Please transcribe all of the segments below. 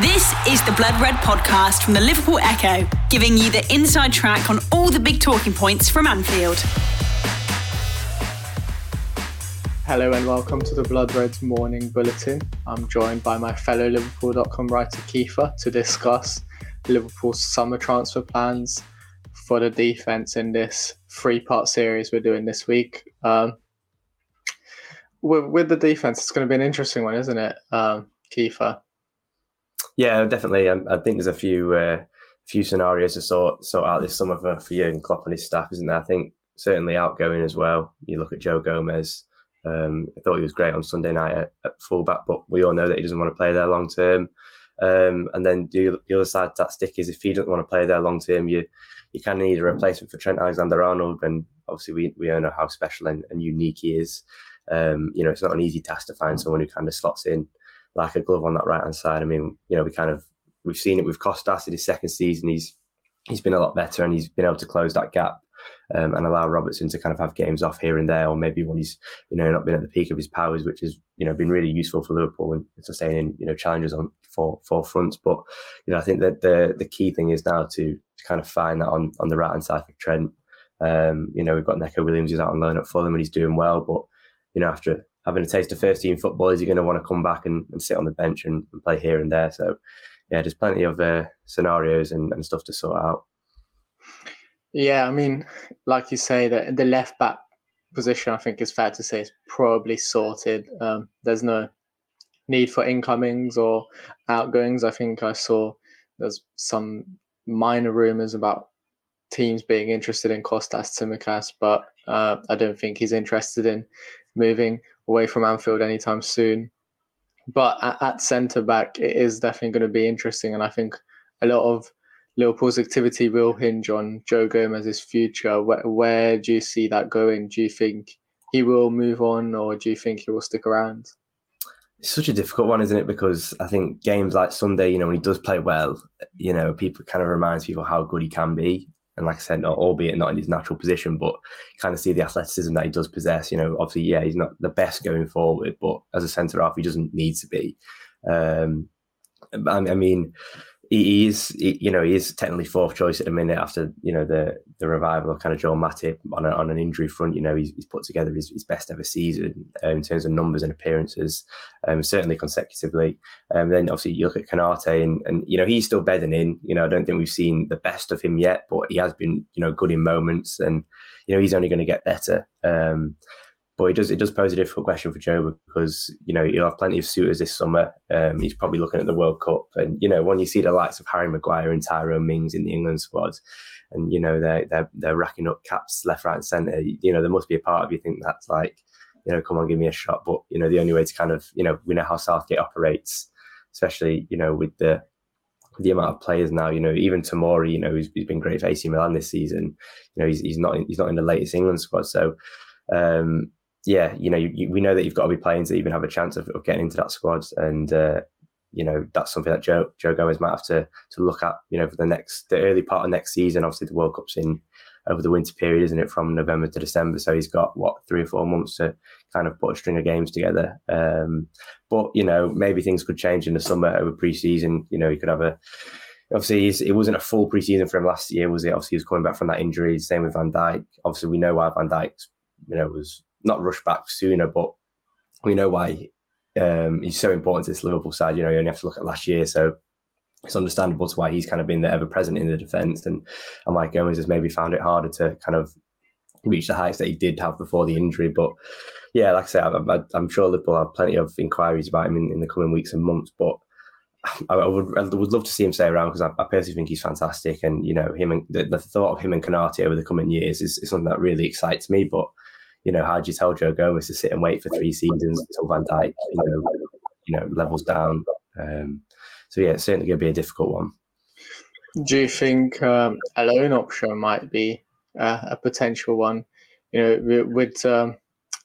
This is the Blood Red podcast from the Liverpool Echo, giving you the inside track on all the big talking points from Anfield. Hello and welcome to the Blood Reds morning bulletin. I'm joined by my fellow Liverpool.com writer Kiefer to discuss Liverpool's summer transfer plans for the defense in this three-part series we're doing this week. Um, with, with, the defense, it's going to be an interesting one, isn't it, um, Kiefer? Yeah, definitely. I, I think there's a few uh, few scenarios to sort sort out this summer for, for Jurgen Klopp and his staff, isn't there? I think certainly outgoing as well. You look at Joe Gomez. Um, I thought he was great on Sunday night at, at fullback, but we all know that he doesn't want to play there long term. Um, and then the, the other side of that stick is if he doesn't want to play there long term, you you kind of need a replacement for Trent Alexander Arnold. And obviously, we, we all know how special and, and unique he is. Um, you know, it's not an easy task to find someone who kind of slots in like a glove on that right hand side. I mean, you know, we kind of we've seen it with Kostas in his second season. He's he's been a lot better and he's been able to close that gap um, and allow Robertson to kind of have games off here and there, or maybe when he's you know not been at the peak of his powers, which has you know been really useful for Liverpool and sustaining you know challenges on four four fronts. But you know I think that the the key thing is now to, kind of find that on on the right hand side for Trent. Um, you know we've got Neco Williams who's out on loan at Fulham and he's doing well, but you know after having a taste of first team football, is he going to want to come back and, and sit on the bench and, and, play here and there? So yeah, there's plenty of uh, scenarios and, and stuff to sort out. Yeah, I mean, like you say, that the left back position, I think is fair to say, is probably sorted. Um, there's no need for incomings or outgoings. I think I saw there's some minor rumours about teams being interested in Kostas Tsimikas, but uh, I don't think he's interested in moving away from Anfield anytime soon. But at, at centre back, it is definitely going to be interesting, and I think a lot of Liverpool's activity will hinge on Joe Gomez's future. Where, where do you see that going? Do you think he will move on, or do you think he will stick around? It's such a difficult one, isn't it? Because I think games like Sunday, you know, when he does play well, you know, people kind of reminds people how good he can be. And like I said, not albeit not in his natural position, but kind of see the athleticism that he does possess. You know, obviously, yeah, he's not the best going forward, but as a centre half, he doesn't need to be. Um, I mean, he is, he, you know, he is technically fourth choice at the minute after, you know, the the revival of kind of Joel Matip on, a, on an injury front. You know, he's, he's put together his, his best ever season uh, in terms of numbers and appearances, um, certainly consecutively. Um, then obviously you look at Konate and, and, you know, he's still bedding in. You know, I don't think we've seen the best of him yet, but he has been, you know, good in moments and, you know, he's only going to get better. Um, but it does it does pose a difficult question for Joe because you know he'll have plenty of suitors this summer. Um, he's probably looking at the World Cup, and you know when you see the likes of Harry Maguire and Tyrone Mings in the England squad, and you know they're they're they're racking up caps left, right, and centre. You know there must be a part of you think that's like, you know, come on, give me a shot. But you know the only way to kind of you know we know how Southgate operates, especially you know with the the amount of players now, you know, even Tomori, you know, he's, he's been great for AC Milan this season. You know, he's, he's not he's not in the latest England squad, so um, yeah, you know, you, you, we know that you've got to be playing to even have a chance of, of getting into that squad, and uh, you know that's something that Joe Joe Gomez might have to to look at. You know, for the next the early part of next season. Obviously, the World Cup's in over the winter period, isn't it? From November to December, so he's got what three or four months to kind of put a string of games together. Um, but you know, maybe things could change in the summer over pre-season. You know, he could have a obviously it wasn't a full preseason for him last year, was it? Obviously, he was coming back from that injury. Same with Van Dijk. Obviously, we know why Van Dijk's you know was not rush back sooner, but we know why um, he's so important to this Liverpool side. You know, you only have to look at last year, so it's understandable to why he's kind of been the ever present in the defence. And, and Mike Gomez has maybe found it harder to kind of reach the heights that he did have before the injury. But yeah, like I said, I, am sure Liverpool have plenty of inquiries about him in, in the coming weeks and months. But I, I, would I would love to see him stay around because I, I, personally think he's fantastic. And you know, him and the, the, thought of him and Konate over the coming years is, is something that really excites me. But you know, how do you tell Joe Gomez to sit and wait for three seasons until Van Dijk, you know, you know, levels down? Um, so yeah, it's certainly going to be a difficult one. Do you think um, a loan option might be uh, a potential one? You know, with um,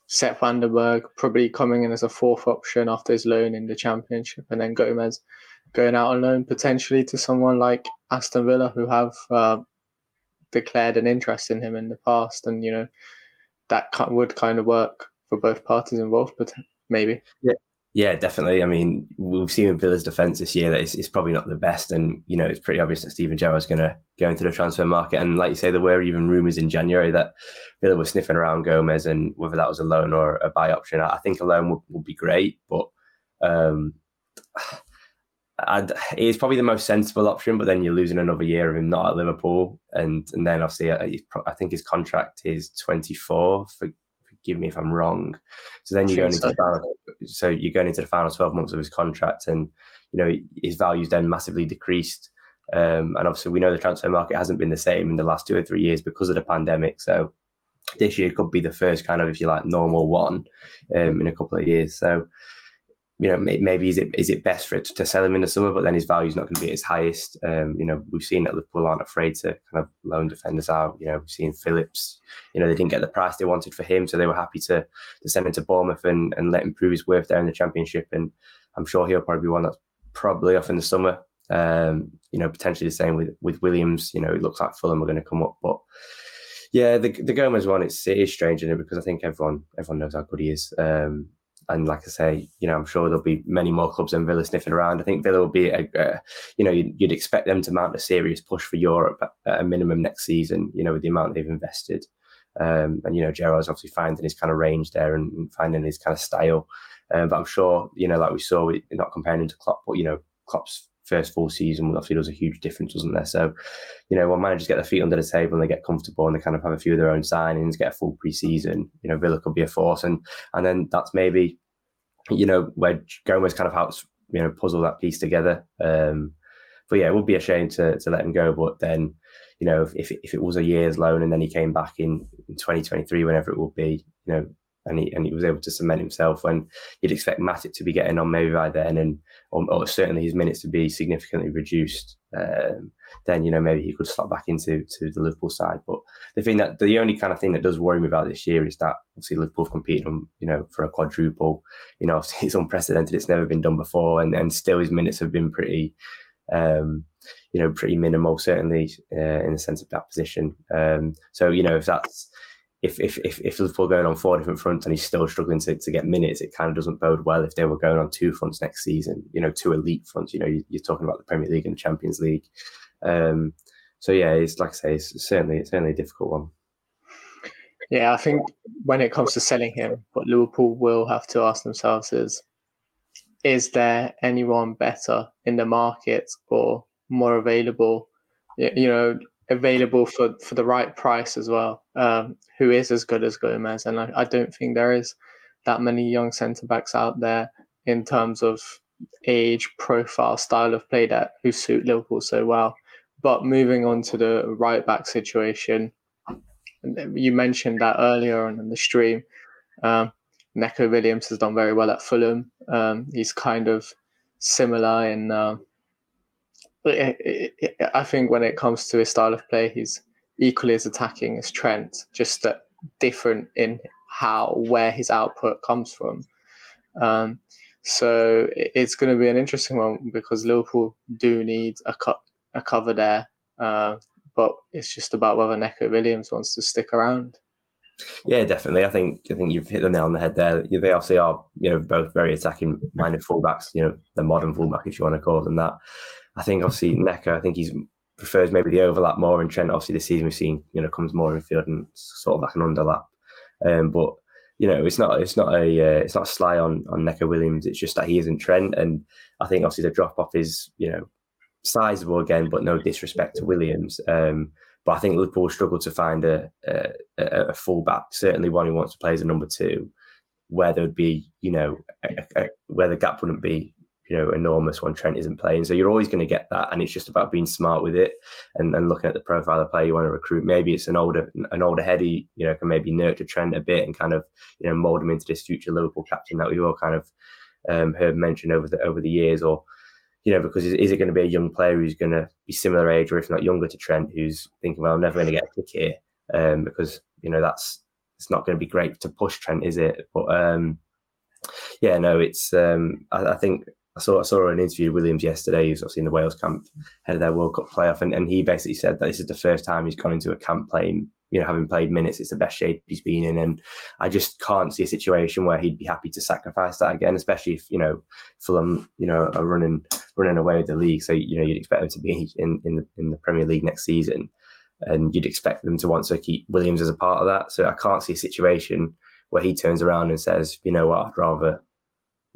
Sepp van den Berg probably coming in as a fourth option after his loan in the Championship, and then Gomez going out on loan potentially to someone like Aston Villa, who have uh, declared an interest in him in the past, and you know that would kind of work for both parties involved, but maybe. Yeah. Yeah, definitely. I mean, we've seen in Villa's defence this year that it's, it's, probably not the best, and you know it's pretty obvious that Steven Gerrard is going to go into the transfer market. And like you say, there were even rumours in January that Villa was sniffing around Gomez, and whether that was a loan or a buy option, I think a loan would, would be great, but um, I'd, it's probably the most sensible option. But then you're losing another year of him not at Liverpool, and and then obviously I, uh, I think his contract is 24 for forgive me if I'm wrong. So then you're going into the final, so you're going into the final 12 months of his contract, and you know his value's then massively decreased. Um, and obviously, we know the transfer market hasn't been the same in the last two or three years because of the pandemic. So this year could be the first kind of, if you like, normal one um, in a couple of years. So you know, maybe is it is it best for it to sell him in the summer, but then his value is not going to be at its highest. Um, you know, we've seen that Liverpool aren't afraid to kind of loan defenders out. You know, we've seen Phillips. You know, they didn't get the price they wanted for him, so they were happy to to send him to Bournemouth and, and let him prove his worth there in the Championship. And I'm sure he'll probably be one that's probably off in the summer. Um, you know, potentially the same with with Williams. You know, it looks like Fulham are going to come up, but yeah, the the Gomez one, it's it is strange in it because I think everyone everyone knows how good he is. Um, and like I say, you know, I'm sure there'll be many more clubs than Villa sniffing around. I think Villa will be, a, a you know, you'd, you'd, expect them to mount a serious push for Europe at a minimum next season. You know, with the amount they've invested, um, and you know, Gerrard's obviously finding his kind of range there and finding his kind of style. Um, but I'm sure, you know, like we saw, we, not comparing him to Klopp, but you know, Klopp's first full season obviously does a huge difference, wasn't there? So, you know, when managers get their feet under the table and they get comfortable and they kind of have a few of their own signings, get a full pre-season, you know, Villa could be a force, and and then that's maybe you know, where Gomez kind of helps, you know, puzzle that piece together. Um, but yeah, it would be a shame to, to let him go. But then, you know, if, if it was a year's loan and then he came back in, in 2023, whenever it will be, you know, and he and he was able to cement himself when you'd expect Matip to be getting on maybe by then and or, or certainly his minutes to be significantly reduced. Um, then you know maybe he could slot back into to the Liverpool side. But the thing that the only kind of thing that does worry me about this year is that obviously Liverpool competed on you know for a quadruple. You know it's unprecedented. It's never been done before, and and still his minutes have been pretty. Um, you know, pretty minimal, certainly uh, in the sense of that position. Um, so, you know, if that's if if if, if Liverpool are going on four different fronts and he's still struggling to, to get minutes, it kind of doesn't bode well if they were going on two fronts next season. You know, two elite fronts. You know, you're talking about the Premier League and the Champions League. Um, so yeah, it's like I say, it's certainly it's certainly a difficult one. Yeah, I think when it comes to selling him, what Liverpool will have to ask themselves is: Is there anyone better in the market or more available? You know, available for, for the right price as well, um, who is as good as Gomez. And I, I don't think there is that many young centre backs out there in terms of age, profile, style of play that who suit Liverpool so well. But moving on to the right back situation, you mentioned that earlier on in the stream. Um, Neco Williams has done very well at Fulham. Um, he's kind of similar in uh, I think when it comes to his style of play, he's equally as attacking as Trent, just different in how where his output comes from. Um, so it's going to be an interesting one because Liverpool do need a cut a cover there, uh, but it's just about whether Neco Williams wants to stick around. Yeah, definitely. I think I think you've hit the nail on the head there. They obviously are, you know, both very attacking minded fullbacks. You know, the modern fullback, if you want to call them that. I think obviously Neco, I think he's prefers maybe the overlap more, and Trent obviously this season we've seen you know comes more in field and sort of like an underlap. Um, but you know it's not it's not a uh, it's not a sly on on Neco Williams. It's just that he isn't Trent, and I think obviously the drop off is you know sizable again, but no disrespect to Williams. Um, but I think Liverpool struggled to find a, a, a fullback, certainly one who wants to play as a number two, where there would be, you know, a, a, where the gap wouldn't be you know, enormous when Trent isn't playing. So you're always going to get that, and it's just about being smart with it and, and looking at the profile of player you want to recruit. Maybe it's an older an older heady, you know, can maybe nurture Trent a bit and kind of you know mold him into this future Liverpool captain that we've all kind of um, heard mentioned over the over the years, or you know, because is, is it going to be a young player who's going to be similar age or if not younger to Trent, who's thinking, well, I'm never going to get a kick here, um, because you know that's it's not going to be great to push Trent, is it? But um, yeah, no, it's um, I, I, think I saw I saw an interview with Williams yesterday. He's obviously in the Wales camp, head of their World Cup playoff, and, and he basically said that this is the first time he's gone into a camp playing you know, having played minutes, it's the best shape he's been in. And I just can't see a situation where he'd be happy to sacrifice that again, especially if, you know, Fulham, you know, are running running away with the league. So, you know, you'd expect them to be in, in, the, in the Premier League next season. And you'd expect them to want to keep Williams as a part of that. So I can't see a situation where he turns around and says, you know what, I'd rather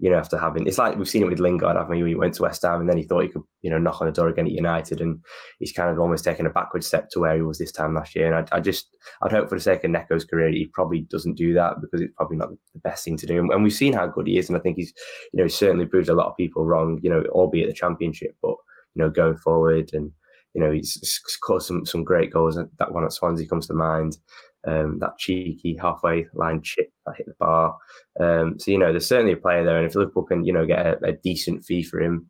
you know, after having it's like we've seen it with Lingard, haven't we? He went to West Ham and then he thought he could, you know, knock on the door again at United, and he's kind of almost taken a backward step to where he was this time last year. And I, I just, I'd hope for the sake of Neco's career, he probably doesn't do that because it's probably not the best thing to do. And we've seen how good he is, and I think he's, you know, certainly proved a lot of people wrong, you know, albeit the Championship, but you know, going forward and you know, he's scored some some great goals. That one at Swansea comes to mind um, that cheeky halfway line chip that hit the bar. Um, so you know, there's certainly a player there, and if Liverpool can you know get a, a decent fee for him,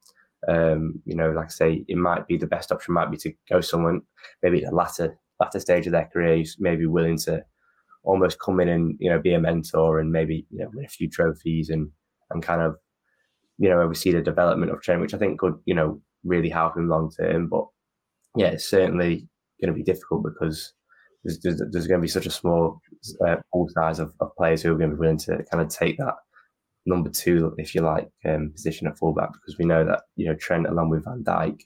um, you know, like I say, it might be the best option. Might be to go someone maybe at the latter latter stage of their career who's maybe willing to almost come in and you know be a mentor and maybe you know win a few trophies and and kind of you know oversee the development of Trent, which I think could you know really help him long term. But yeah, it's certainly going to be difficult because there's, there's, there's going to be such a small uh, pool size of, of, players who are going to be willing to kind of take that number two, if you like, um, position at fullback because we know that you know Trent along with Van Dijk,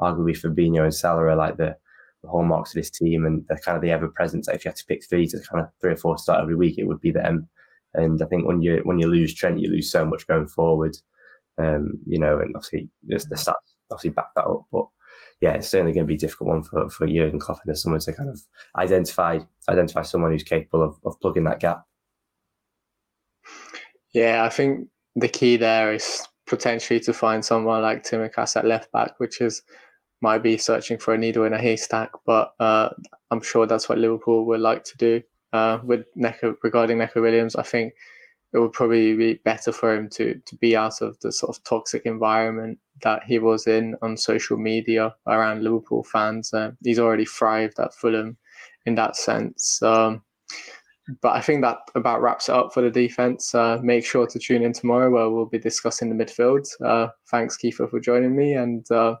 arguably Fabinho and Salah are like the, the hallmarks of this team and they're kind of the ever present. If you had to pick three to kind of three or four start every week, it would be them. And I think when you when you lose Trent, you lose so much going forward. Um, you know, and obviously the stats obviously back that up, but yeah, it's certainly going to be a difficult one for, for Jurgen Klopp and someone to kind of identify identify someone who's capable of, of plugging that gap. Yeah, I think the key there is potentially to find someone like Tsimikas at left back, which is might be searching for a needle in a haystack, but uh, I'm sure that's what Liverpool would like to do. Uh, with regarding Neco Williams, I think it would probably be better for him to to be out of the sort of toxic environment that he was in on social media around Liverpool fans. Uh, he's already thrived at Fulham in that sense. Um, but I think that about wraps it up for the defense. Uh, make sure to tune in tomorrow where we'll be discussing the midfield. Uh, thanks, Kiefer, for joining me, and uh,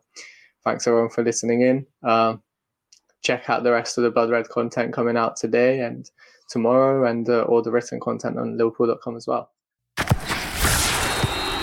thanks everyone for listening in. Um, check out the rest of the Blood Red content coming out today and tomorrow, and uh, all the written content on Liverpool.com as well.